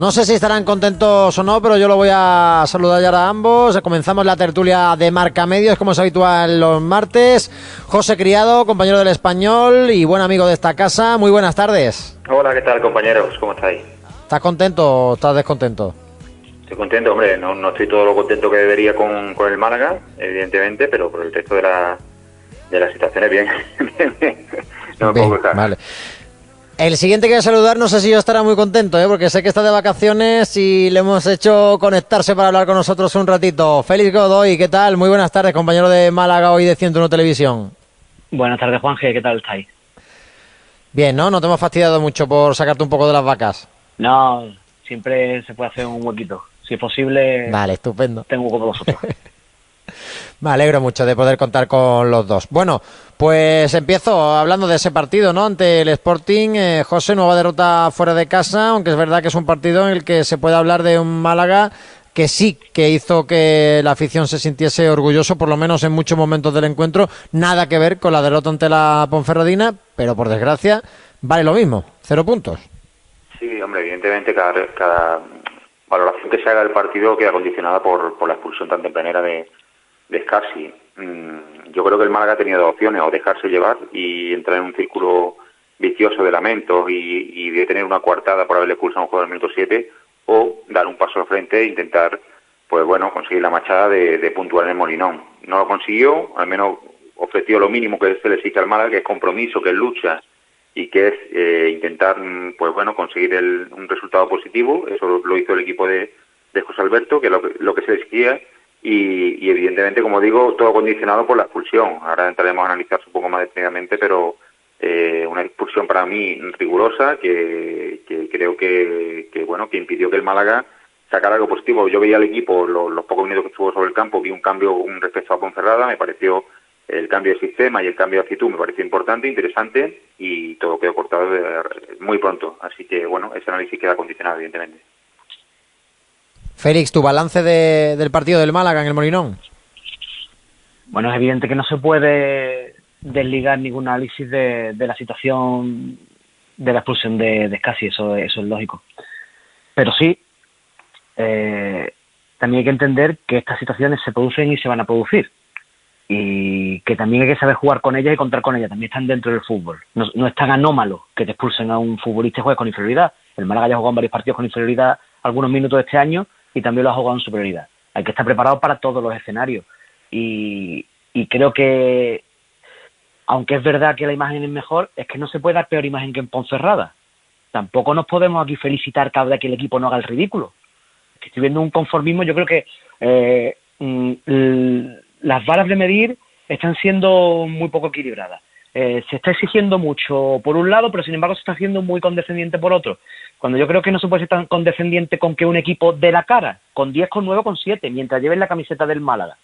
No sé si estarán contentos o no, pero yo lo voy a saludar ya a ambos. Comenzamos la tertulia de Marca Medios, como es habitual los martes. José Criado, compañero del español y buen amigo de esta casa. Muy buenas tardes. Hola, ¿qué tal, compañeros? ¿Cómo estáis? ¿Estás contento o estás descontento? Estoy contento, hombre. No, no estoy todo lo contento que debería con, con el Málaga, evidentemente, pero por el resto de la, de la situación es bien. no me puedo quejar. Vale. El siguiente que voy a saludar, no sé si yo estará muy contento, ¿eh? porque sé que está de vacaciones y le hemos hecho conectarse para hablar con nosotros un ratito. Félix Godoy, ¿qué tal? Muy buenas tardes, compañero de Málaga hoy de 101 Televisión. Buenas tardes, Juanje, ¿qué tal estáis? Bien, ¿no? No te hemos fastidiado mucho por sacarte un poco de las vacas. No, siempre se puede hacer un huequito. Si es posible, Vale, estupendo. tengo un hueco con vosotros. Me alegro mucho de poder contar con los dos. Bueno, pues empiezo hablando de ese partido, ¿no? Ante el Sporting, eh, José, nueva derrota fuera de casa, aunque es verdad que es un partido en el que se puede hablar de un Málaga que sí que hizo que la afición se sintiese orgulloso, por lo menos en muchos momentos del encuentro. Nada que ver con la derrota ante la Ponferradina, pero por desgracia vale lo mismo, cero puntos. Sí, hombre, evidentemente cada, cada valoración que se haga del partido queda condicionada por, por la expulsión tan tempranera de, de Scassi. Mm, yo creo que el Málaga tenía dos opciones, o dejarse llevar y entrar en un círculo vicioso de lamentos y, y de tener una coartada por haberle expulsado a un jugador en el minuto 7, o dar un paso al frente e intentar, pues bueno, conseguir la machada de, de puntuar en el Molinón. No lo consiguió, al menos ofreció lo mínimo que se le exige al Málaga, que es compromiso, que es lucha y que es eh, intentar, mm, pues bueno, conseguir el- un resultado positivo. Eso lo hizo el equipo de, de José Alberto, que lo lo que se le exigía, y, y evidentemente, como digo, todo condicionado por la expulsión. Ahora entraremos a analizarse un poco más detenidamente, pero eh, una expulsión para mí rigurosa que, que creo que, que, bueno que impidió que el Málaga sacara algo positivo. Yo veía al equipo lo- los, pocos minutos que estuvo sobre el campo, vi un cambio un respecto a Ponferrada, me pareció el cambio de sistema y el cambio de actitud me pareció importante, interesante y todo quedó cortado de- muy pronto. Así que bueno, ese análisis queda condicionado evidentemente. Félix, tu balance de- del partido del Málaga en el Molinón. bueno, es evidente que no se puede desligar ningún análisis de, la situación de la expulsión de, de Scassi, eso, eso es lógico. Pero sí, eh, también hay que entender que estas situaciones se producen y se van a producir. Y que también hay que saber jugar con ellas y contar con ellas. También están dentro del fútbol. No, es tan anómalo que te expulsen a un futbolista y juegues con inferioridad. El Málaga ya jugado en varios partidos con inferioridad algunos minutos de este año y también lo ha jugado en superioridad. Hay que estar preparado para todos los escenarios. Y, y creo que, aunque es verdad que la imagen es mejor, es que no se puede dar peor imagen que en Ponferrada. Tampoco nos podemos aquí felicitar cada vez que el equipo no haga el ridículo. Estoy viendo un conformismo, yo creo que eh, mm, las varas de medir están siendo muy poco equilibradas. Eh, se está exigiendo mucho por un lado, pero sin embargo se está haciendo muy condescendiente por otro. Cuando yo creo que no se puede ser tan condescendiente con que un equipo de la cara, con 10, con 9, con 7, mientras lleven la camiseta del Málaga.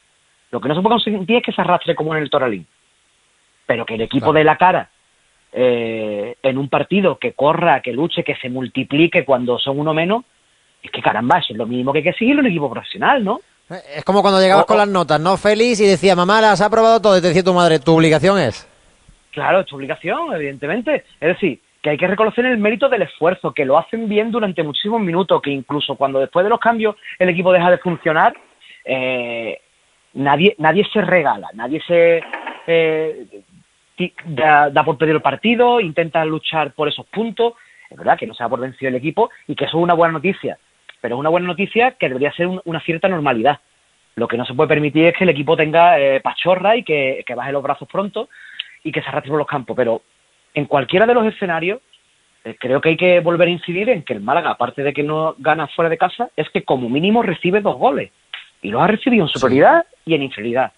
Lo que no se puede conseguir es que se arrastre como en el Toralín. Pero que el equipo Claro. de la cara, eh, en un partido, que corra, que luche, que se multiplique cuando son uno menos, es que caramba, eso es lo mínimo que hay que seguir en un equipo profesional, ¿no? Eh, Es como cuando llegabas O- con las notas, ¿no, Félix? Y decía, mamá, las ha aprobado todo. Y te decía tu madre, tu obligación es. Claro, es tu obligación, evidentemente. Es decir, que hay que reconocer el mérito del esfuerzo, que lo hacen bien durante muchísimos minutos, que incluso cuando después de los cambios el equipo deja de funcionar, eh, nadie, nadie se regala, nadie se eh, da, da por perdido el partido, intenta luchar por esos puntos. Es verdad que no se da por vencido el equipo y que eso es una buena noticia, pero es una buena noticia que debería ser un- una cierta normalidad. Lo que no se puede permitir es que el equipo tenga eh, pachorra y que, que baje los brazos pronto y que se arrastre por los campos. Pero en cualquiera de los escenarios, eh, creo que hay que volver a incidir en que el Málaga, aparte de que no gana fuera de casa, es que como mínimo recibe dos goles. Y los ha recibido en superioridad y en inferioridad.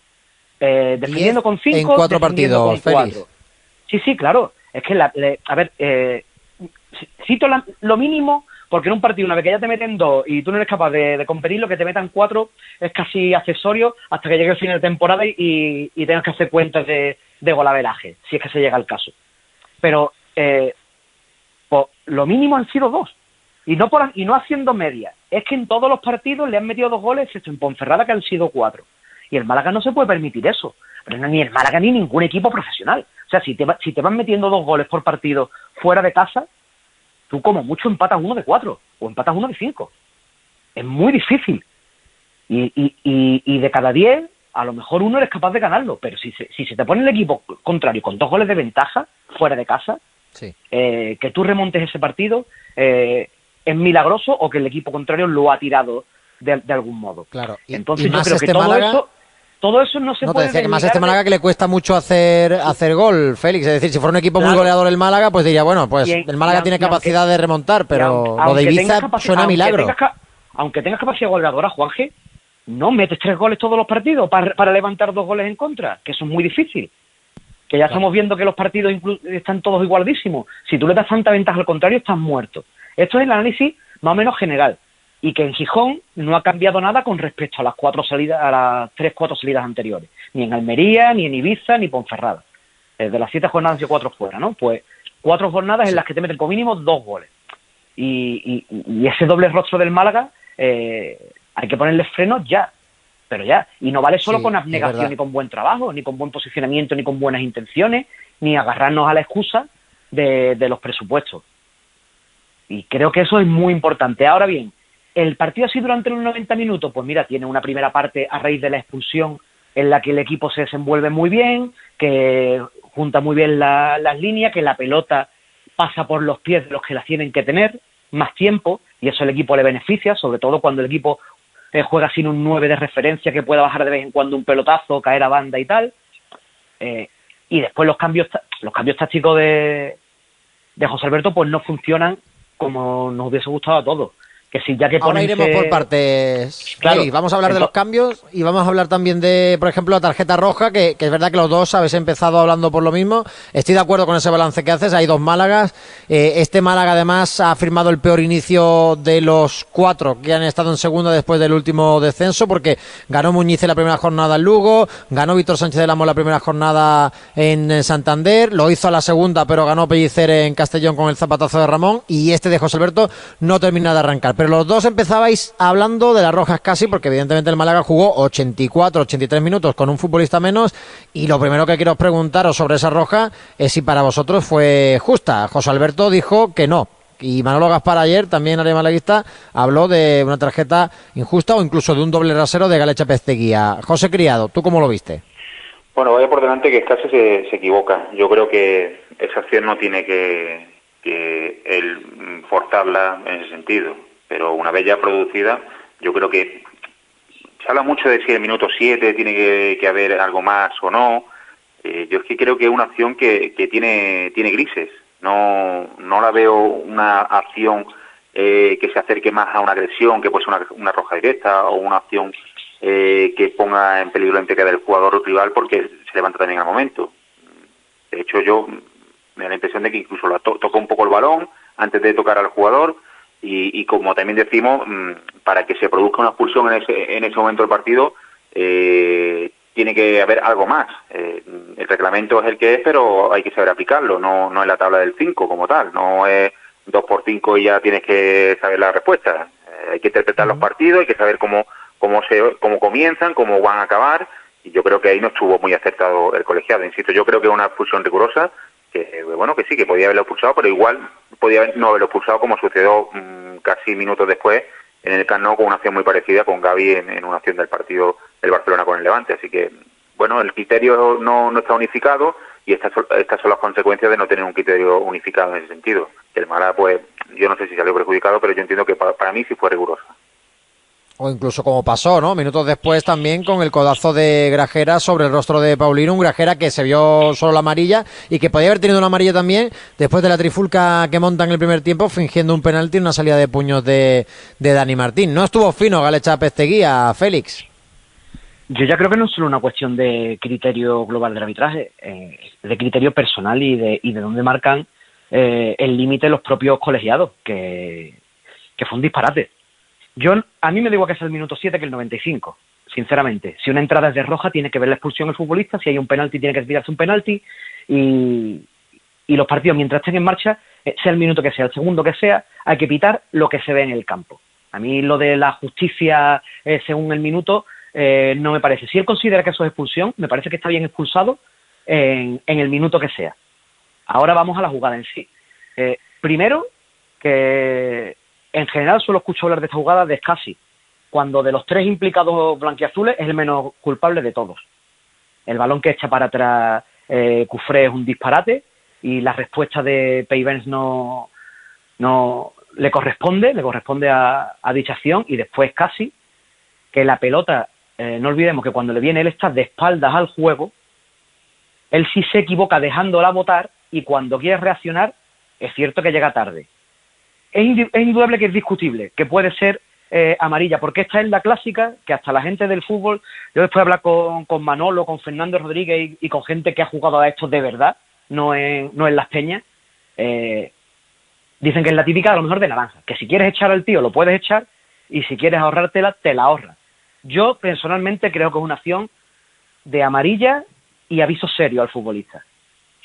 Eh, defendiendo con cinco, en cuatro partidos, con Félix. cuatro. Sí, sí, claro. Es que, la- le- a ver, eh, cito la- lo mínimo porque en un partido, una vez que ya te meten dos y tú no eres capaz de, de competir, lo que te metan cuatro es casi accesorio hasta que llegue el fin de temporada y, y tengas que hacer cuentas de, de golaveraje, si es que se llega al caso. Pero eh, po- lo mínimo han sido dos. Y no, por, y no haciendo media. Es que en todos los partidos le han metido dos goles, excepto en Ponferrada, que han sido cuatro. Y el Málaga no se puede permitir eso. Pero no, ni el Málaga ni ningún equipo profesional. O sea, si te, va- si te van metiendo dos goles por partido fuera de casa, tú como mucho empatas uno de cuatro. o empatas uno de cinco. Es muy difícil. Y, y, y, de cada diez, a lo mejor uno eres capaz de ganarlo, pero si se, si se te pone el equipo contrario con dos goles de ventaja fuera de casa, eh, que tú remontes ese partido eh, es milagroso o que el equipo contrario lo ha tirado de, algún modo. Claro. Entonces yo creo que este todo eso todo eso no se no, puede te decía que más este Málaga que le cuesta mucho hacer hacer gol, Félix. Es decir, si fuera un equipo muy goleador el Málaga, pues diría, bueno, pues el Málaga tiene capacidad de remontar, pero lo de Ibiza suena milagro. aunque tengas capacidad goleadora, Juanje, no metes tres goles todos los partidos para, levantar dos goles en contra, que eso es muy difícil. Que ya estamos viendo que los partidos están todos igualadísimos. Si tú le das tanta ventaja al contrario, estás muerto. Esto es el análisis más o menos general y que en Gijón no ha cambiado nada con respecto a las cuatro salidas, a las tres, cuatro salidas anteriores, ni en Almería, ni en Ibiza, ni Ponferrada. De las siete jornadas y cuatro fuera, ¿no? Pues cuatro jornadas en las que te meten como mínimo dos goles. Y, ese doble rostro del Málaga eh, hay que ponerle frenos ya, pero ya. Y no vale solo con abnegación ni con buen trabajo, ni con buen posicionamiento, ni con buenas intenciones, ni agarrarnos a la excusa de, de los presupuestos. Y creo que eso es muy importante. Ahora bien, ¿El partido así durante los 90 minutos? Pues mira, tiene una primera parte a raíz de la expulsión en la que el equipo se desenvuelve muy bien, que junta muy bien las líneas, que la pelota pasa por los pies de los que la tienen que tener más tiempo y eso al equipo le beneficia, sobre todo cuando el equipo juega sin un 9 de referencia que pueda bajar de vez en cuando un pelotazo, caer a banda y tal. Eh, y después los cambios los cambios tácticos de, de José Alberto pues no funcionan como nos hubiese gustado a todos ya que Ahora iremos por partes. Claro, vamos a hablar de los cambios y vamos a hablar también de, por ejemplo, la tarjeta roja, que, es verdad que los dos habéis empezado hablando por lo mismo. Estoy de acuerdo con ese balance que haces. Hay dos Málagas. Eh, este Málaga, además, ha firmado el peor inicio de los cuatro que han estado en segunda después del último descenso, porque ganó Muñiz en la primera jornada en Lugo, ganó Víctor Sánchez de Lamo la primera jornada en Santander, lo hizo a la segunda, pero ganó Pellicer en Castellón con el zapatazo de Ramón, y este de José Alberto no termina de arrancar los dos empezabais hablando de las rojas casi, porque evidentemente el Málaga jugó 84, 83 minutos con un futbolista menos. Y lo primero que quiero preguntaros sobre esa roja es si para vosotros fue justa. José Alberto dijo que no. Y Manolo Gaspar ayer, también área malaguista, habló de una tarjeta injusta o incluso de un doble rasero de Galecha Pesteguía. José Criado, ¿tú cómo lo viste? Bueno, vaya por delante que casi se, se equivoca. Yo creo que esa acción no tiene que, que forzarla en ese sentido pero una vez ya producida, yo creo que se habla mucho de si el minuto 7 tiene que, haber algo más o no. Eh, yo es que creo que es una acción que, que tiene, tiene grises. No, no la veo una acción eh, que se acerque más a una agresión, que puede ser una, una roja directa, o una acción eh, que ponga en peligro la integridad del jugador rival porque se levanta también al momento. De hecho, yo me da la impresión de que incluso la tocó un poco el balón antes de tocar al jugador y, como también decimos, mm, para que se produzca una expulsión en ese, en ese momento del partido, eh, tiene que haber algo más. Eh, el reglamento es el que es, pero hay que saber aplicarlo, no, no es la tabla del 5 como tal, no es 2 por 5 y ya tienes que saber la respuesta. Eh, hay que interpretar los partidos, hay que saber cómo, cómo, se, cómo comienzan, cómo van a acabar, y yo creo que ahí no estuvo muy acertado el colegiado. Insisto, yo creo que es una expulsión rigurosa, que bueno, que sí, que podía haberlo expulsado, pero igual podía no haberlo expulsado como sucedió mm, casi minutos después en el Camp con una acción muy parecida con Gaby en, una acción del partido del Barcelona con el Levante. Así que, bueno, el criterio no, no está unificado y estas son, estas son las consecuencias de no tener un criterio unificado en ese sentido. El Mara, pues, yo no sé si salió perjudicado, pero yo entiendo que para, para mí sí fue rigurosa o incluso como pasó, ¿no? Minutos después también con el codazo de Grajera sobre el rostro de Paulino, un Grajera que se vio solo la amarilla y que podía haber tenido una amarilla también después de la trifulca que monta en el primer tiempo fingiendo un penalti en una salida de puños de, de Dani Martín. No estuvo fino Galecha Pesteguía, Félix. Yo ya creo que no es solo una cuestión de criterio global del arbitraje, eh, de criterio personal y de, y de dónde marcan eh, el límite los propios colegiados, que, que fue un disparate yo, a mí me digo que es el minuto 7 que el 95, sinceramente. Si una entrada es de roja, tiene que ver la expulsión del futbolista, si hay un penalti, tiene que tirarse un penalti, y, los partidos, mientras estén en marcha, eh, sea el minuto que sea, el segundo que sea, hay que pitar lo que se ve en el campo. A mí lo de la justicia eh, según el minuto eh, no me parece. Si él considera que eso es expulsión, me parece que está bien expulsado en, en el minuto que sea. Ahora vamos a la jugada en sí. primero, que en general solo escucho hablar de esta jugada de Scassi, cuando de los tres implicados blanquiazules es el menos culpable de todos. El balón que echa para atrás eh, Cufré es un disparate y la respuesta de Payvens no, no le corresponde, le corresponde a, dicha acción y después casi que la pelota, eh, no olvidemos que cuando le viene él está de espaldas al juego, él sí se equivoca dejándola votar y cuando quiere reaccionar es cierto que llega tarde. Es, indudable que es discutible, que puede ser eh, amarilla, porque esta es la clásica que hasta la gente del fútbol, yo después de hablar con, con Manolo, con Fernando Rodríguez y, con gente que ha jugado a esto de verdad, no en, no en las peñas, eh, dicen que es la típica a lo mejor de naranja, que si quieres echar al tío lo puedes echar y si quieres ahorrártela, te la ahorras. Yo personalmente creo que es una acción de amarilla y aviso serio al futbolista.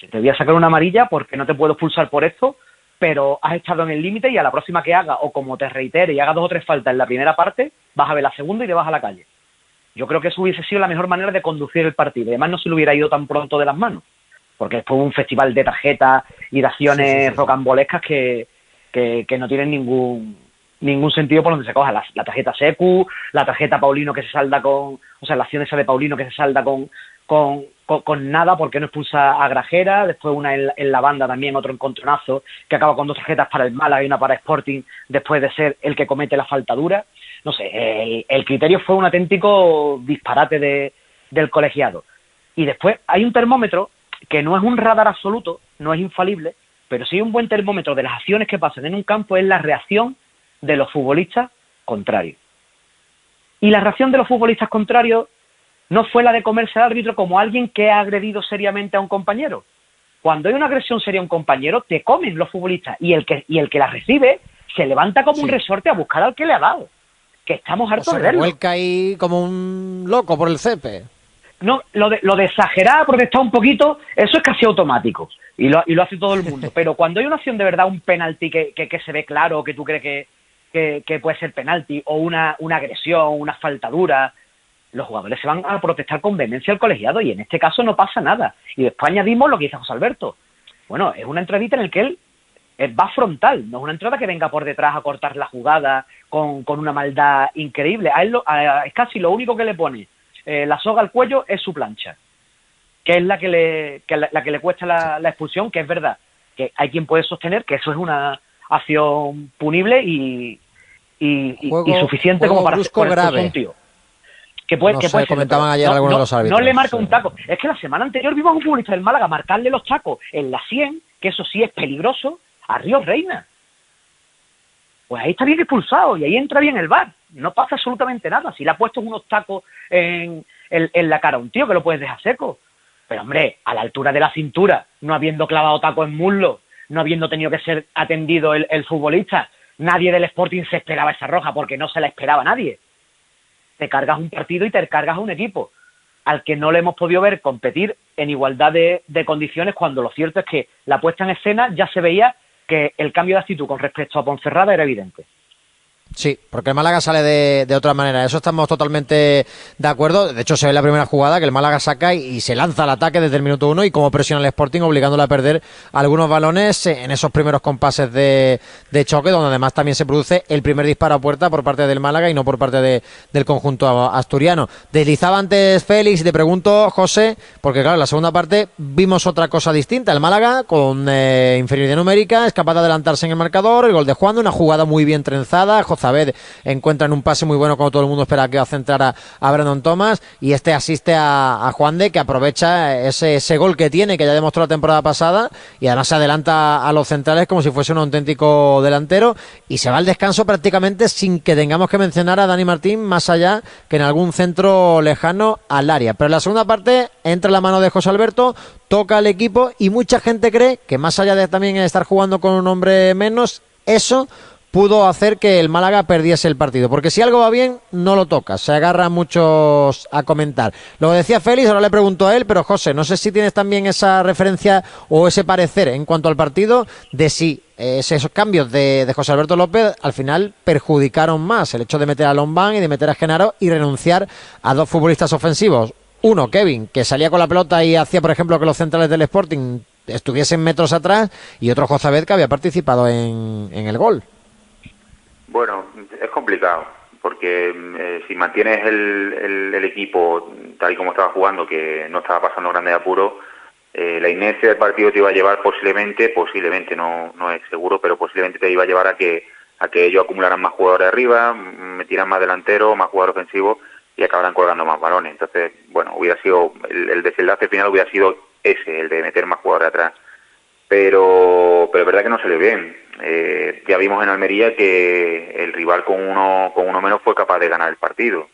Te voy a sacar una amarilla porque no te puedo expulsar por esto, pero has estado en el límite y a la próxima que haga, o como te reitere y haga dos o tres faltas en la primera parte, vas a ver la segunda y te vas a la calle. Yo creo que eso hubiese sido la mejor manera de conducir el partido. Además, no se le hubiera ido tan pronto de las manos, porque después un festival de tarjetas y de acciones rocambolescas que, que, no tienen ningún ningún sentido por donde se coja. La, tarjeta Secu, la tarjeta Paulino que se salda con, o sea, la acción esa de Paulino que se salda con, con, con, nada porque no expulsa a Grajera, después una en, la banda también, otro encontronazo, que acaba con dos tarjetas para el Málaga y una para Sporting, después de ser el que comete la falta dura. No sé, el, criterio fue un auténtico disparate de, del colegiado. Y después hay un termómetro que no es un radar absoluto, no es infalible, pero sí un buen termómetro de las acciones que pasan en un campo es la reacción de los futbolistas contrarios. Y la reacción de los futbolistas contrarios no fue la de comerse al árbitro como alguien que ha agredido seriamente a un compañero. Cuando hay una agresión seria a un compañero, te comen los futbolistas y el que, y el que la recibe se levanta como un resorte a buscar al que le ha dado. Que estamos hartos de verlo. vuelca ahí como un loco por el cepe. No, lo de, lo de exagerar, protestar un poquito, eso es casi automático. Y lo, y lo hace todo el mundo. Pero cuando hay una acción de verdad, un penalti que, que, se ve claro, que tú crees que, que, puede ser penalti, o una, una agresión, una faltadura, los jugadores se van a protestar con vehemencia al colegiado y en este caso no pasa nada. Y después añadimos lo que dice José Alberto. Bueno, es una entradita en la que él va frontal, no es una entrada que venga por detrás a cortar la jugada con, una maldad increíble. A él es casi lo único que le pone eh, la soga al cuello es su plancha, que es la que le, la, que le cuesta la, expulsión, que es verdad, que hay quien puede sostener que eso es una acción punible y, y, suficiente como para ser grave. Que puede, que puede comentaban ayer no, algunos de los árbitros. No le marca un taco. Es que la semana anterior vimos a un futbolista del Málaga marcarle los tacos en la 100, que eso sí es peligroso, a Ríos Reina. Pues ahí está bien expulsado y ahí entra bien el bar. No pasa absolutamente nada. Si le ha puesto unos tacos en, en, la cara a un tío que lo puedes dejar seco. Pero hombre, a la altura de la cintura, no habiendo clavado taco en muslo, no habiendo tenido que ser atendido el, el futbolista, nadie del Sporting se esperaba esa roja porque no se la esperaba nadie te cargas un partido y te cargas a un equipo al que no le hemos podido ver competir en igualdad de, condiciones cuando lo cierto es que la puesta en escena ya se veía que el cambio de actitud con respecto a Ponferrada era evidente. Sí, porque el Málaga sale de, otra manera. Eso estamos totalmente de acuerdo. De hecho, se ve la primera jugada que el Málaga saca y, se lanza al ataque desde el minuto uno y como presiona el Sporting, obligándole a perder algunos balones en esos primeros compases de, choque, donde además también se produce el primer disparo a puerta por parte del Málaga y no por parte del conjunto asturiano. Deslizaba antes Félix y te pregunto, José, porque claro, en la segunda parte vimos otra cosa distinta. El Málaga, con eh, inferioridad numérica, es capaz de adelantarse en el marcador, el gol de Juan, una jugada muy bien trenzada. Encuentra en un pase muy bueno como todo el mundo espera que va a centrar a, Brandon Thomas y este asiste a, Juan de que aprovecha ese, ese, gol que tiene que ya demostró la temporada pasada y además se adelanta a los centrales como si fuese un auténtico delantero y se va al descanso prácticamente sin que tengamos que mencionar a Dani Martín más allá que en algún centro lejano al área. Pero en la segunda parte entra la mano de José Alberto, toca al equipo y mucha gente cree que más allá de también estar jugando con un hombre menos, eso pudo hacer que el Málaga perdiese el partido. Porque si algo va bien, no lo toca. Se agarra muchos a comentar. Lo decía Félix, ahora le pregunto a él, pero José, no sé si tienes también esa referencia o ese parecer en cuanto al partido de si esos cambios de, José Alberto López al final perjudicaron más el hecho de meter a Lombán y de meter a Genaro y renunciar a dos futbolistas ofensivos. Uno, Kevin, que salía con la pelota y hacía, por ejemplo, que los centrales del Sporting estuviesen metros atrás, y otro José Abed que había participado en el gol. Bueno, es complicado, porque eh, si mantienes el, equipo tal y como estaba jugando, que no estaba pasando grande apuro, eh, la inercia del partido te iba a llevar posiblemente, posiblemente, no, no es seguro, pero posiblemente te iba a llevar a que a que ellos acumularan más jugadores arriba, metieran más delantero, más jugador ofensivo y acabaran colgando más balones. Entonces, bueno, hubiera sido, el, el desenlace final hubiera sido ese, el de meter más jugadores atrás. Pero, pero es verdad que no le bien. Eh, ya vimos en Almería que el rival con uno, con uno menos fue capaz de ganar el partido.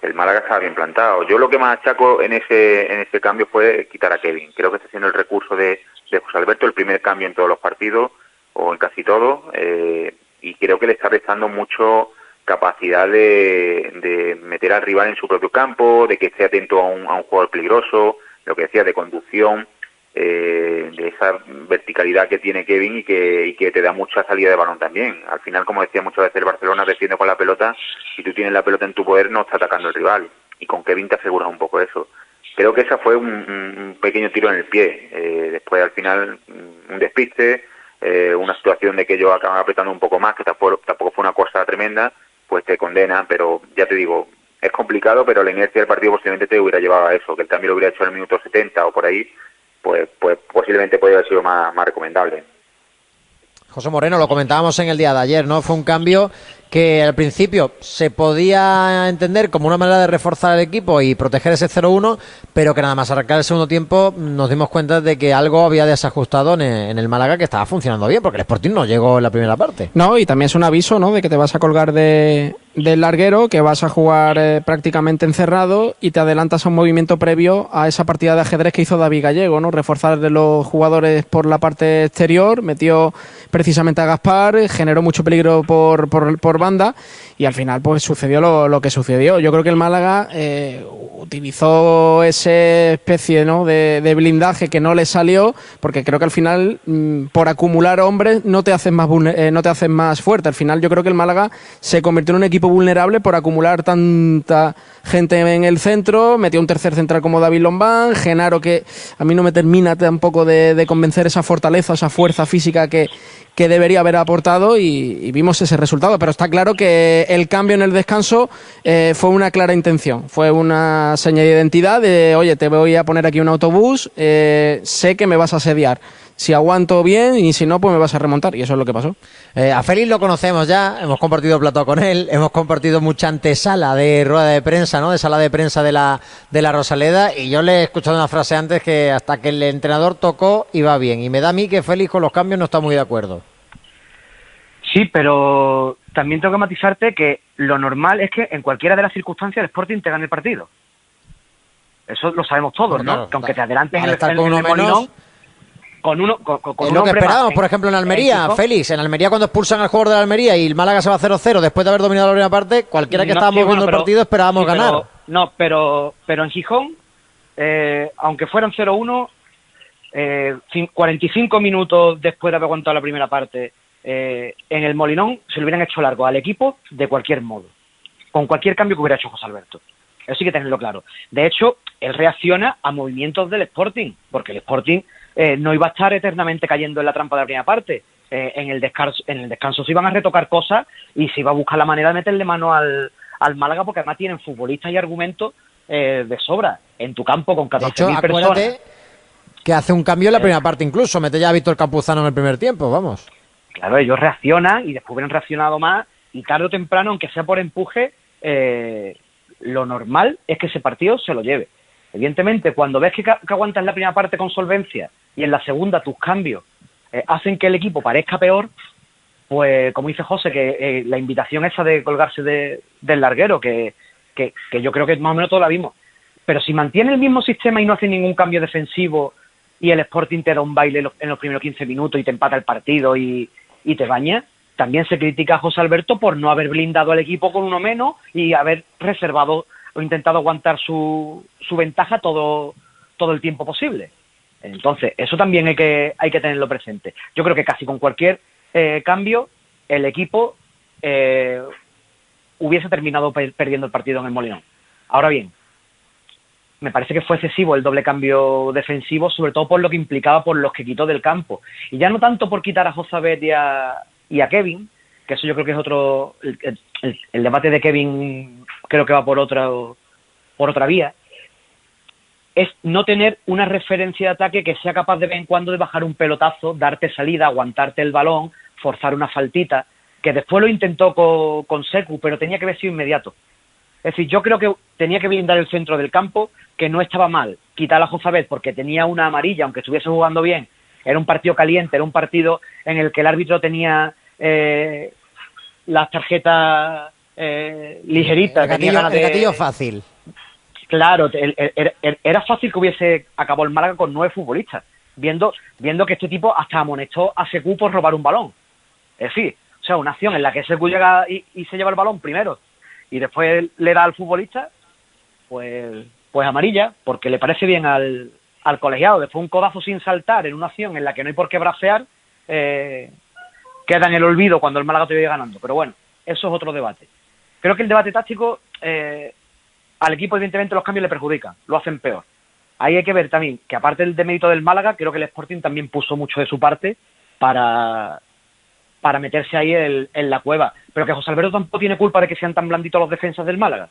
El Málaga estaba bien plantado. Yo lo que más achaco en ese, en ese cambio fue quitar a Kevin. Creo que está siendo el recurso de, de José Alberto, el primer cambio en todos los partidos, o en casi todos, eh, y creo que le está restando mucho capacidad de, de, meter al rival en su propio campo, de que esté atento a un, a un jugador peligroso, lo que decía, de conducción, eh, de esa verticalidad que tiene Kevin y que, y que te da mucha salida de balón también. Al final, como decía muchas veces el Barcelona, defiende con la pelota, si tú tienes la pelota en tu poder no está atacando el rival. Y con Kevin te aseguras un poco eso. Creo que esa fue un, un pequeño tiro en el pie. Eh, después, al final, un despiste, eh, una situación de que ellos acaban apretando un poco más, que tampoco, tampoco fue una cosa tremenda, pues te condena, pero ya te digo, es complicado, pero la inercia del partido posiblemente te hubiera llevado a eso, que el cambio lo hubiera hecho en el minuto 70 o por ahí, pues, pues posiblemente podría haber sido más, más recomendable. José Moreno, lo comentábamos en el día de ayer, ¿no? Fue un cambio que al principio se podía entender como una manera de reforzar el equipo y proteger ese 0-1, pero que nada más arrancar el segundo tiempo nos dimos cuenta de que algo había desajustado en el Málaga que estaba funcionando bien, porque el Sporting no llegó en la primera parte. No, y también es un aviso, ¿no? De que te vas a colgar de, del larguero, que vas a jugar eh, prácticamente encerrado y te adelantas a un movimiento previo a esa partida de ajedrez que hizo David Gallego, ¿no? Reforzar de los jugadores por la parte exterior, metió precisamente a Gaspar, generó mucho peligro por, por, por banda y al final pues sucedió lo, que sucedió. Yo creo que el Málaga eh, utilizó esa especie ¿no? de, blindaje que no le salió porque creo que al final mmm, por acumular hombres no te hacen más eh, no te hacen más fuerte. Al final yo creo que el Málaga se convirtió en un equipo vulnerable por acumular tanta gente en el centro, metió un tercer central como David Lombán, Genaro que a mí no me termina tampoco de, de convencer esa fortaleza, esa fuerza física que, que debería haber aportado y, y, vimos ese resultado. Pero está claro que el cambio en el descanso eh, fue una clara intención, fue una señal de identidad de, oye, te voy a poner aquí un autobús, eh, sé que me vas a asediar. Si aguanto bien y si no, pues me vas a remontar. Y eso es lo que pasó. Eh, a Félix lo conocemos ya, hemos compartido plato con él, hemos compartido mucha antesala de rueda de prensa, ¿no? De sala de prensa de la, de la Rosaleda. Y yo le he escuchado una frase antes que hasta que el entrenador tocó iba bien. Y me da a mí que Félix con los cambios no está muy de acuerdo. Sí, pero también tengo que matizarte que lo normal es que en cualquiera de las circunstancias el Sporting te gane el partido. Eso lo sabemos todos, bueno, ¿no? Claro, que aunque te adelantes en el, en el Molinón, con uno con, con es lo que esperábamos, por ejemplo, en Almería, en Félix. En Almería, cuando expulsan al jugador de Almería y el Málaga se va 0-0 después de haber dominado la primera parte, cualquiera que no, estábamos sí, bueno, viendo pero, el partido esperábamos sí, pero, ganar. No, pero, pero en Gijón, eh, aunque fueran 0-1, eh, 45 minutos después de haber aguantado la primera parte, eh, en el Molinón se le hubieran hecho largo al equipo de cualquier modo, con cualquier cambio que hubiera hecho José Alberto. Eso sí que tenerlo claro. De hecho, él reacciona a movimientos del Sporting, porque el Sporting eh, no iba a estar eternamente cayendo en la trampa de la primera parte. Eh, en, el descanso, en el descanso se iban a retocar cosas y se iba a buscar la manera de meterle mano al, al Málaga, porque además tienen futbolistas y argumentos eh, de sobra en tu campo con 14.000 personas. Que hace un cambio en la primera parte incluso, mete ya a Víctor Campuzano en el primer tiempo, vamos. Claro, ellos reaccionan y después hubieran reaccionado más y tarde o temprano, aunque sea por empuje, eh, lo normal es que ese partido se lo lleve. Evidentemente, cuando ves que, aguantas la primera parte con solvencia y en la segunda tus cambios eh, hacen que el equipo parezca peor, pues como dice José, que eh, la invitación esa de colgarse de, del larguero, que, que, yo creo que más o menos todos la vimos. Pero si mantiene el mismo sistema y no hace ningún cambio defensivo y el Sporting te da un baile en los primeros 15 minutos y te empata el partido y, y te baña, también se critica a José Alberto por no haber blindado al equipo con uno menos y haber reservado o intentado aguantar su, su ventaja todo, todo el tiempo posible. Entonces, eso también hay que, hay que tenerlo presente. Yo creo que casi con cualquier eh, cambio, el equipo eh, hubiese terminado per perdiendo el partido en el Molinón. Ahora bien, me parece que fue excesivo el doble cambio defensivo, sobre todo por lo que implicaba por los que quitó del campo. Y ya no tanto por quitar a Josabet y a, y a Kevin, que eso yo creo que es otro, el, debate de Kevin creo que va por otra, por otra vía, es no tener una referencia de ataque que sea capaz de vez en cuando de bajar un pelotazo, darte salida, aguantarte el balón, forzar una faltita, que después lo intentó con, Secu, pero tenía que haber sido inmediato. Es decir, yo creo que tenía que blindar el centro del campo, que no estaba mal quitar a Josabet porque tenía una amarilla, aunque estuviese jugando bien, era un partido caliente, era un partido en el que el árbitro tenía eh, las tarjetas eh, ligeritas. El gatillo, fácil. Claro, era fácil que hubiese acabado el Málaga con nueve futbolistas, viendo, viendo que este tipo hasta amonestó a Secu por robar un balón. Es decir, o sea, una acción en la que Secu llega y, se lleva el balón primero y después le da al futbolista, pues, pues amarilla, porque le parece bien al, al colegiado. Después un codazo sin saltar en una acción en la que no hay por qué bracear, eh, queda en el olvido cuando el Málaga te viene ganando. Pero bueno, eso es otro debate. Creo que el debate táctico eh, al equipo, evidentemente, los cambios le perjudican, lo hacen peor. Ahí hay que ver también que, aparte del demérito del Málaga, creo que el Sporting también puso mucho de su parte para, para meterse ahí en la cueva. Pero que José Alberto tampoco tiene culpa de que sean tan blanditos los defensas del Málaga.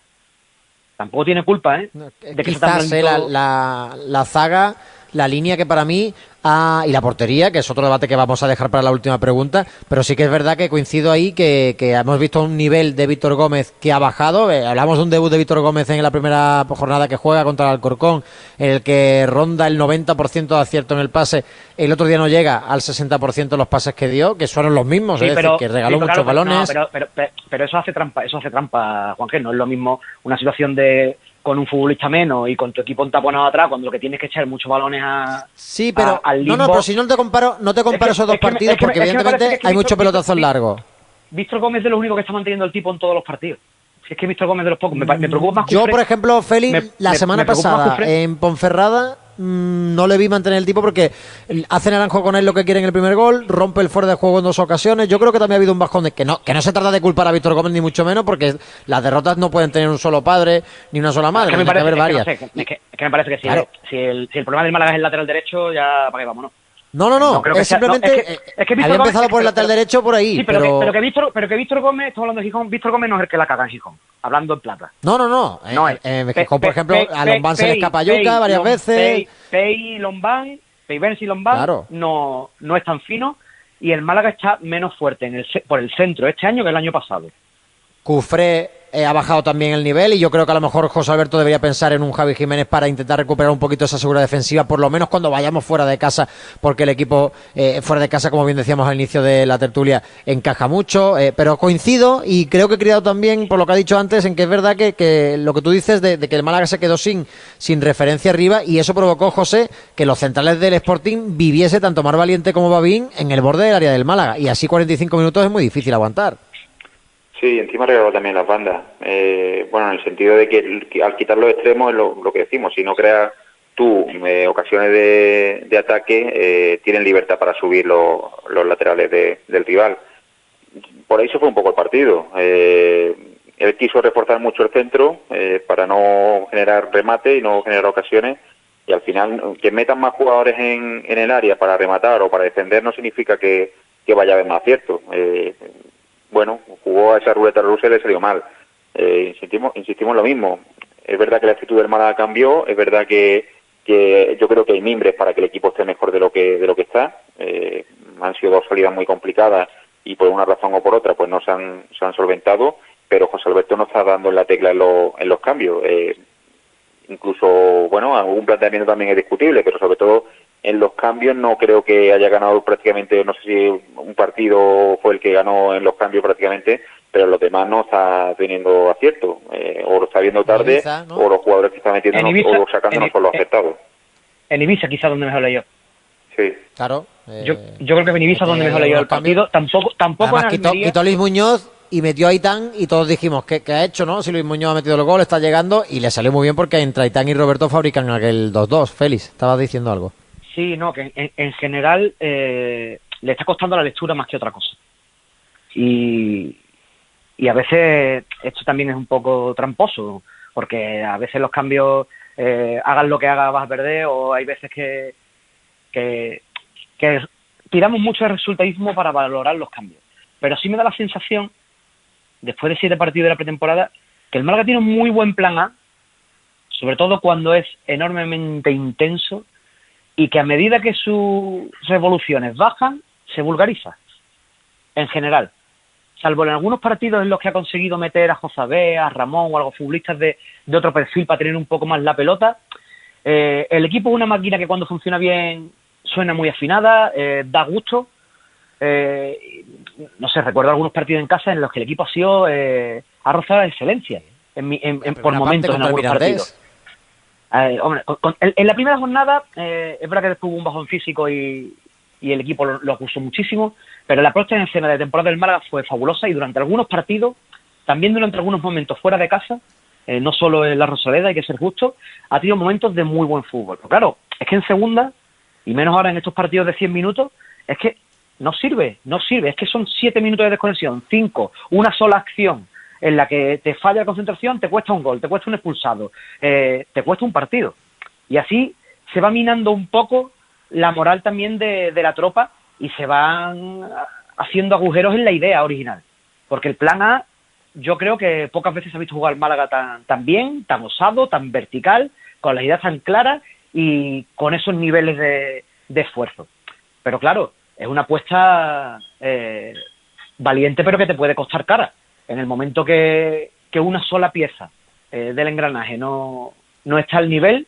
Tampoco tiene culpa, ¿eh? de que quizás eh, la, la, la zaga la línea que para mí y la portería, que es otro debate que vamos a dejar para la última pregunta, pero sí que es verdad que coincido ahí que, hemos visto un nivel de Víctor Gómez que ha bajado. Eh, hablamos de un debut de Víctor Gómez en la primera jornada que juega contra el Alcorcón, en el que ronda el 90% de acierto en el pase. El otro día no llega al 60% de los pases que dio, que fueron los mismos, es decir, que regaló muchos balones. pero, pero, eso hace trampa, eso hace trampa, Juan G. No es lo mismo una situación de con un futbolista menos y con tu equipo taponado atrás cuando lo que tienes que echar muchos balones a sí pero no no pero si no te comparo no te comparo esos dos partidos porque evidentemente hay muchos pelotazos largos. Víctor Gómez es de los únicos que está manteniendo el tipo en todos los partidos. Es que Víctor Gómez de los pocos. Me, preocupa más yo por ejemplo Félix la semana pasada en Ponferrada no le vi mantener el tipo porque hace Naranjo con él lo que quiere en el primer gol, rompe el fuera de juego en dos ocasiones. Yo creo que también ha habido un bajón de que no, que no se trata de culpar a Víctor Gómez ni mucho menos porque las derrotas no pueden tener un solo padre ni una sola madre, que me parece, que varias. es, que, me parece que si, si, el, si el problema del Málaga es el lateral derecho, ya para qué vámonos. No, no, no, es simplemente es que, había empezado por el lateral derecho por ahí. Sí, pero, pero... Que, pero, que, Víctor, pero que Víctor Gómez, estamos hablando de Gijón, Víctor Gómez no es el que la caga en Gijón, hablando en plata. No, no, no. no eh, en Gijón, por ejemplo, a Lombán se le escapa Yuca varias veces. Pei, Lombán, Pei y Lombán no, no es tan fino y el Málaga está menos fuerte en el, por el centro este año que el año pasado. Cufré eh, ha bajado también el nivel y yo creo que a lo mejor José Alberto debería pensar en un Javi Jiménez para intentar recuperar un poquito esa seguridad defensiva, por lo menos cuando vayamos fuera de casa, porque el equipo eh, fuera de casa, como bien decíamos al inicio de la tertulia, encaja mucho. Eh, pero coincido y creo que he criado también, por lo que ha dicho antes, en que es verdad que, lo que tú dices de, que el Málaga se quedó sin, referencia arriba y eso provocó, José, que los centrales del Sporting viviese tanto Mar Valiente como Babín en el borde del área del Málaga y así 45 minutos es muy difícil aguantar. Sí, encima regaló también las bandas. Eh, bueno, en el sentido de que al quitar los extremos es lo, que decimos, si no creas tú eh, ocasiones de, ataque, eh, tienen libertad para subir los laterales del rival. Por ahí se fue un poco el partido. él quiso reforzar mucho el centro para no generar remate y no generar ocasiones. Y al final, que metan más jugadores en, el área para rematar o para defender no significa que, vaya a haber más acierto bueno, jugó a esa ruleta rusa y le salió mal. Eh, insistimos, insistimos en lo mismo. Es verdad que la actitud del Málaga cambió, es verdad que, que yo creo que hay mimbres para que el equipo esté mejor de lo que, de lo que está. Eh, han sido dos salidas muy complicadas y por una razón o por otra pues no se han, se han solventado, pero José Alberto no está dando en la tecla en, en los cambios. Eh, incluso, bueno, algún planteamiento también es discutible, pero sobre todo en los cambios no creo que haya ganado prácticamente, no sé si un partido fue el que ganó en los cambios prácticamente, pero los demás no está teniendo acierto, eh, o lo está viendo tarde, o los jugadores que están metiendo o sacando no son los acertados. En Ibiza quizás donde mejor leyó. Sí. Claro. yo, yo creo que en Ibiza donde mejor leyó el partido, tampoco, tampoco Además, quitó, quitó Luis Muñoz y metió a Itán y todos dijimos, ¿qué, ha hecho, no? Si Luis Muñoz ha metido el gol, está llegando y le salió muy bien porque entre Itán y Roberto fabrican aquel 2-2. Félix, estabas diciendo algo. Sí, no, que en, general eh, le está costando la lectura más que otra cosa. Y, y a veces esto también es un poco tramposo, porque a veces los cambios, eh, hagan lo que haga, vas a perder, o hay veces que, que, tiramos mucho de resultadismo para valorar los cambios. pero sí me da la sensación, después de siete partidos de la pretemporada, que el Málaga tiene un muy buen plan A, sobre todo cuando es enormemente intenso y que a medida que sus revoluciones bajan, se vulgariza, en general. Salvo en algunos partidos en los que ha conseguido meter a Josabé, a Ramón o a algo futbolistas de, de otro perfil para tener un poco más la pelota, eh, el equipo es una máquina que cuando funciona bien suena muy afinada, eh, da gusto. Eh, no sé, recuerdo algunos partidos en casa en los que el equipo ha sido eh, ha rozado la excelencia en, en, en por momentos en algunos partidos. Eh, hombre, con, con, en, la primera jornada eh, es verdad que hubo un bajón físico y, y el equipo lo, lo, acusó muchísimo, pero la en escena de temporada del Málaga fue fabulosa y durante algunos partidos, también durante algunos momentos fuera de casa, eh, no solo en la Rosaleda, hay que ser justo, ha tenido momentos de muy buen fútbol. Pero claro, es que en segunda, y menos ahora en estos partidos de 100 minutos, es que no sirve, no sirve, es que son 7 minutos de desconexión, 5, una sola acción en la que te falla la concentración, te cuesta un gol, te cuesta un expulsado, eh, te cuesta un partido. Y así se va minando un poco la moral también de, la tropa y se van haciendo agujeros en la idea original. Porque el plan A yo creo que pocas veces ha visto jugar Málaga tan, tan bien, tan osado, tan vertical, con las ideas tan claras y con esos niveles de, de esfuerzo. Pero claro, es una apuesta eh, valiente, pero que te puede costar cara. En el momento que, que una sola pieza eh, del engranaje no, no está al nivel,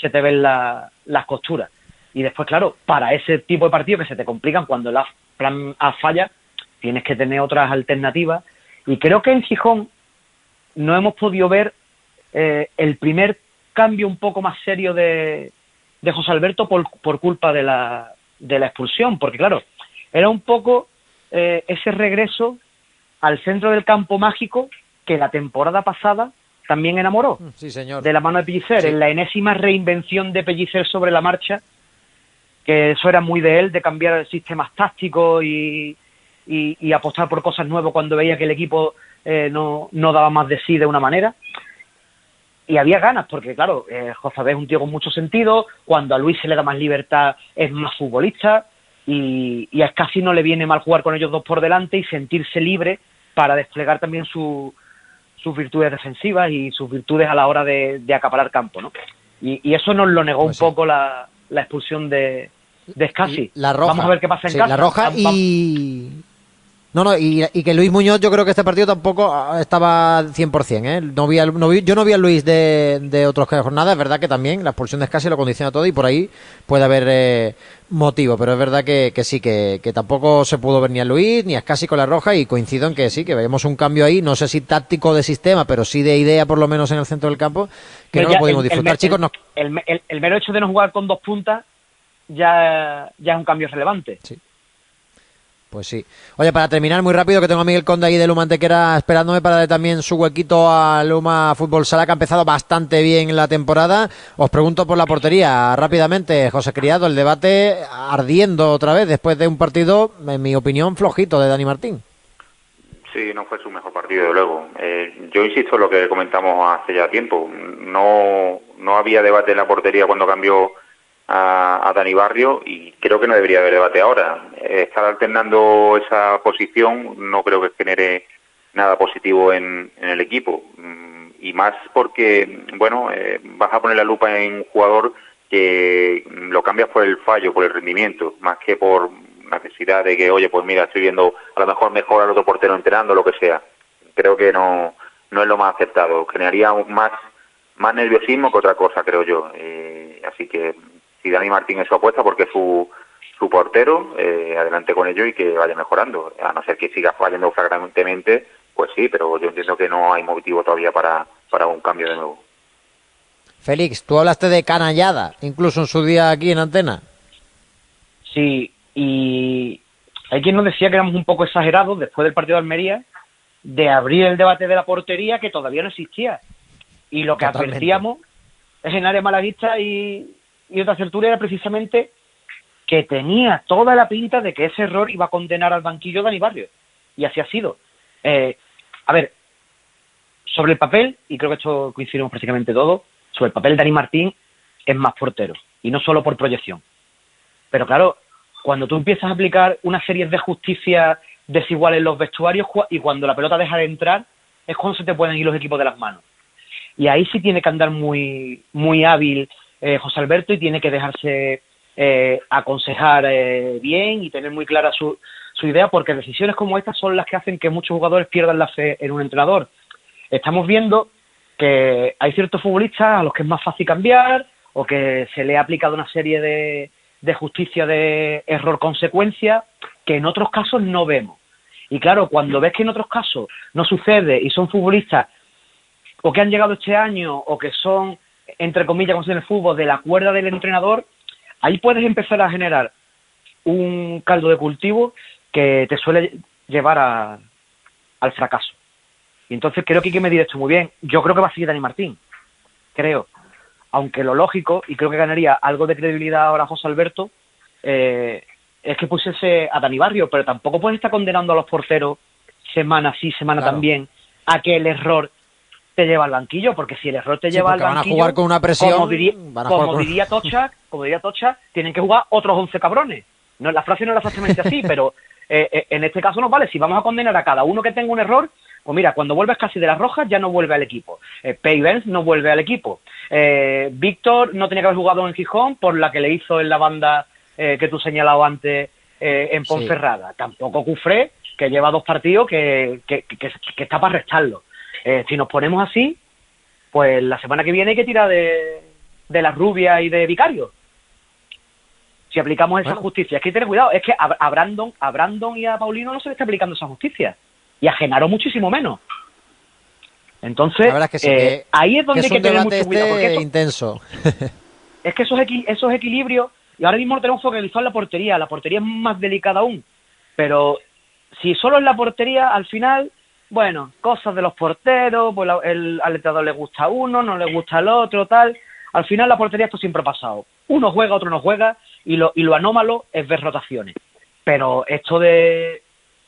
se te ven la, las costuras. Y después, claro, para ese tipo de partidos que se te complican cuando la plan A falla, tienes que tener otras alternativas y creo que en Gijón no hemos podido ver eh, el primer cambio un poco más serio de, de José Alberto por, por culpa de la, de la expulsión, porque claro, era un poco eh, ese regreso al centro del campo mágico que la temporada pasada también enamoró. Sí, señor. De la mano de Pellicer, sí. en la enésima reinvención de Pellicer sobre la marcha, que eso era muy de él, de cambiar sistemas tácticos y, y, y, apostar por cosas nuevas cuando veía que el equipo eh, no, no, daba más de sí de una manera. Y había ganas, porque claro, eh, José es un tío con mucho sentido, cuando a Luis se le da más libertad es más futbolista y, y a casi no le viene mal jugar con ellos dos por delante y sentirse libre para desplegar también su, sus virtudes defensivas y sus virtudes a la hora de, de acaparar campo. ¿no? Y, y, eso nos lo negó pues un sí. poco la, la expulsión de, de Scassi. La roja. Vamos a ver qué pasa en sí, casa. La roja y, no, no, y, y, que Luis Muñoz, yo creo que este partido tampoco ah, estaba 100%, ¿eh? No vi al, no vi, yo no vi a Luis de, de otras jornadas, es verdad que también la expulsión de Scassi lo condiciona todo y por ahí puede haber eh, motivo, pero es verdad que, que sí, que, que, tampoco se pudo ver ni a Luis ni a Scassi con la roja y coincido en que sí, que vemos un cambio ahí, no sé si táctico de sistema, pero sí de idea por lo menos en el centro del campo, que pero no lo pudimos el, disfrutar, el, chicos. No... El, el, mero hecho de no jugar con dos puntas ya, ya es un cambio relevante. Sí. Pues sí. Oye, para terminar muy rápido, que tengo a Miguel Conde ahí de Luma Antequera esperándome para darle también su huequito a Luma Fútbol Sala, que ha empezado bastante bien la temporada. Os pregunto por la portería rápidamente, José Criado, el debate ardiendo otra vez después de un partido, en mi opinión, flojito de Dani Martín. Sí, no fue su mejor partido, de luego. Eh, yo insisto en lo que comentamos hace ya tiempo. No, no había debate en la portería cuando cambió a, a, Dani Barrio y creo que no debería haber debate ahora. Eh, estar alternando esa posición no creo que genere nada positivo en, el equipo. Mm, y más porque, bueno, eh, vas a poner la lupa en un jugador que lo cambias por el fallo, por el rendimiento, más que por necesidad de que, oye, pues mira, estoy viendo a lo mejor mejor al otro portero entrenando, lo que sea. Creo que no, no es lo más aceptado. Generaría más, más nerviosismo que otra cosa, creo yo. Eh, así que si Dani Martín es su apuesta porque es su, su portero, eh, adelante con ello y que vaya mejorando. A no ser que siga fallando flagrantemente, pues sí, pero yo entiendo que no hay motivo todavía para, para un cambio de nuevo. Félix, tú hablaste de canallada, incluso en su día aquí en Antena. Sí, y hay quien nos decía que éramos un poco exagerados después del partido de Almería de abrir el debate de la portería que todavía no existía. Y lo que Totalmente. advertíamos es en área malaguista y, y otra certura era precisamente que tenía toda la pinta de que ese error iba a condenar al banquillo Dani Barrio. Y así ha sido. Eh, a ver, sobre el papel, y creo que esto coincidimos prácticamente todos, sobre el papel Dani Martín es más portero. Y no solo por proyección. Pero claro, cuando tú empiezas a aplicar una serie de justicia desigual en los vestuarios y cuando la pelota deja de entrar es cuando se te pueden ir los equipos de las manos. Y ahí sí tiene que andar muy, muy hábil eh, José Alberto y tiene que dejarse eh, aconsejar eh, bien y tener muy clara su, su idea, porque decisiones como estas son las que hacen que muchos jugadores pierdan la fe en un entrenador. Estamos viendo que hay ciertos futbolistas a los que es más fácil cambiar o que se le ha aplicado una serie de, de justicia de error-consecuencia que en otros casos no vemos. Y claro, cuando ves que en otros casos no sucede y son futbolistas o que han llegado este año o que son, entre comillas, como en el fútbol, de la cuerda del entrenador, ahí puedes empezar a generar un caldo de cultivo que te suele llevar a, al fracaso. Y entonces creo que hay que medir esto muy bien. Yo creo que va a seguir Dani Martín, creo. Aunque lo lógico, y creo que ganaría algo de credibilidad ahora José Alberto, eh, es que pusiese a Dani Barrio, pero tampoco puedes estar condenando a los porteros semana sí, semana también, a que el error te lleva al banquillo, porque si el error te lleva al banquillo, van a jugar con una presión, como diría, como diría Tocha, como diría Tocha, tienen que jugar otros 11 cabrones. No, la frase no era exactamente así, pero eh, eh, en este caso no vale. Si vamos a condenar a cada uno que tenga un error, pues mira, cuando vuelves casi de las rojas ya no vuelve al equipo. Eh, no vuelve al equipo. Eh, Víctor no tenía que haber jugado en Gijón por la que le hizo en la banda eh, que tú señalado antes en Ponferrada. Tampoco Cufré, que lleva dos partidos que, que, que, que está para restarlo. Si nos ponemos así, pues la semana que viene hay que tirar de, de la rubia y de Vicario si aplicamos esa justicia. Es que tener cuidado, es que a, Brandon, a Brandon y a Paulino no se le está aplicando esa justicia. Y a Genaro muchísimo menos. Entonces, eh, ahí es donde hay que tener mucho cuidado. Porque intenso. es que esos, esos equilibrios, y ahora mismo lo tenemos focalizado en la portería. La portería es más delicada aún. Pero si solo es la portería, al final, bueno, cosas de los porteros, pues el, al le gusta uno, no le gusta al otro, tal. Al final la portería esto siempre ha pasado. Uno juega, otro no juega, y lo, y lo anómalo es ver rotaciones. Pero esto de,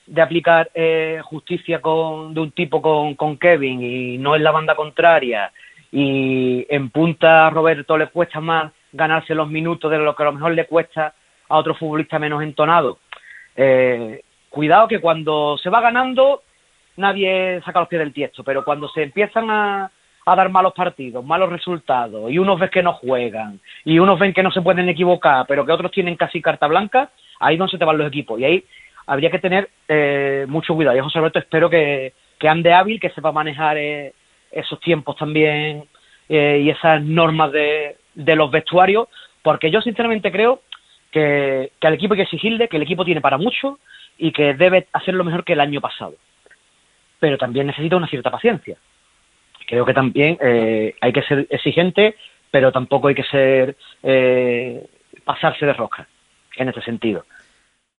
de aplicar eh, justicia con, de un tipo con, con Kevin y no en la banda contraria y en punta a Roberto le cuesta más ganarse los minutos de lo que a lo mejor le cuesta a otro futbolista menos entonado. Eh, cuidado que cuando se va ganando nadie saca los pies del tiesto, pero cuando se empiezan a, a dar malos partidos, malos resultados, y unos ven que no juegan, y unos ven que no se pueden equivocar, pero que otros tienen casi carta blanca, ahí no se te van los equipos. Y ahí habría que tener eh, mucho cuidado. Y José Alberto espero que, que ande hábil, que sepa manejar eh, esos tiempos también eh, y esas normas de, de los vestuarios, porque yo sinceramente creo que, que al equipo hay que exigirle, que el equipo tiene para mucho y que debe hacerlo mejor que el año pasado. Pero también necesita una cierta paciencia creo que también eh, hay que ser exigente, pero tampoco hay que ser eh, pasarse de rosca en ese sentido.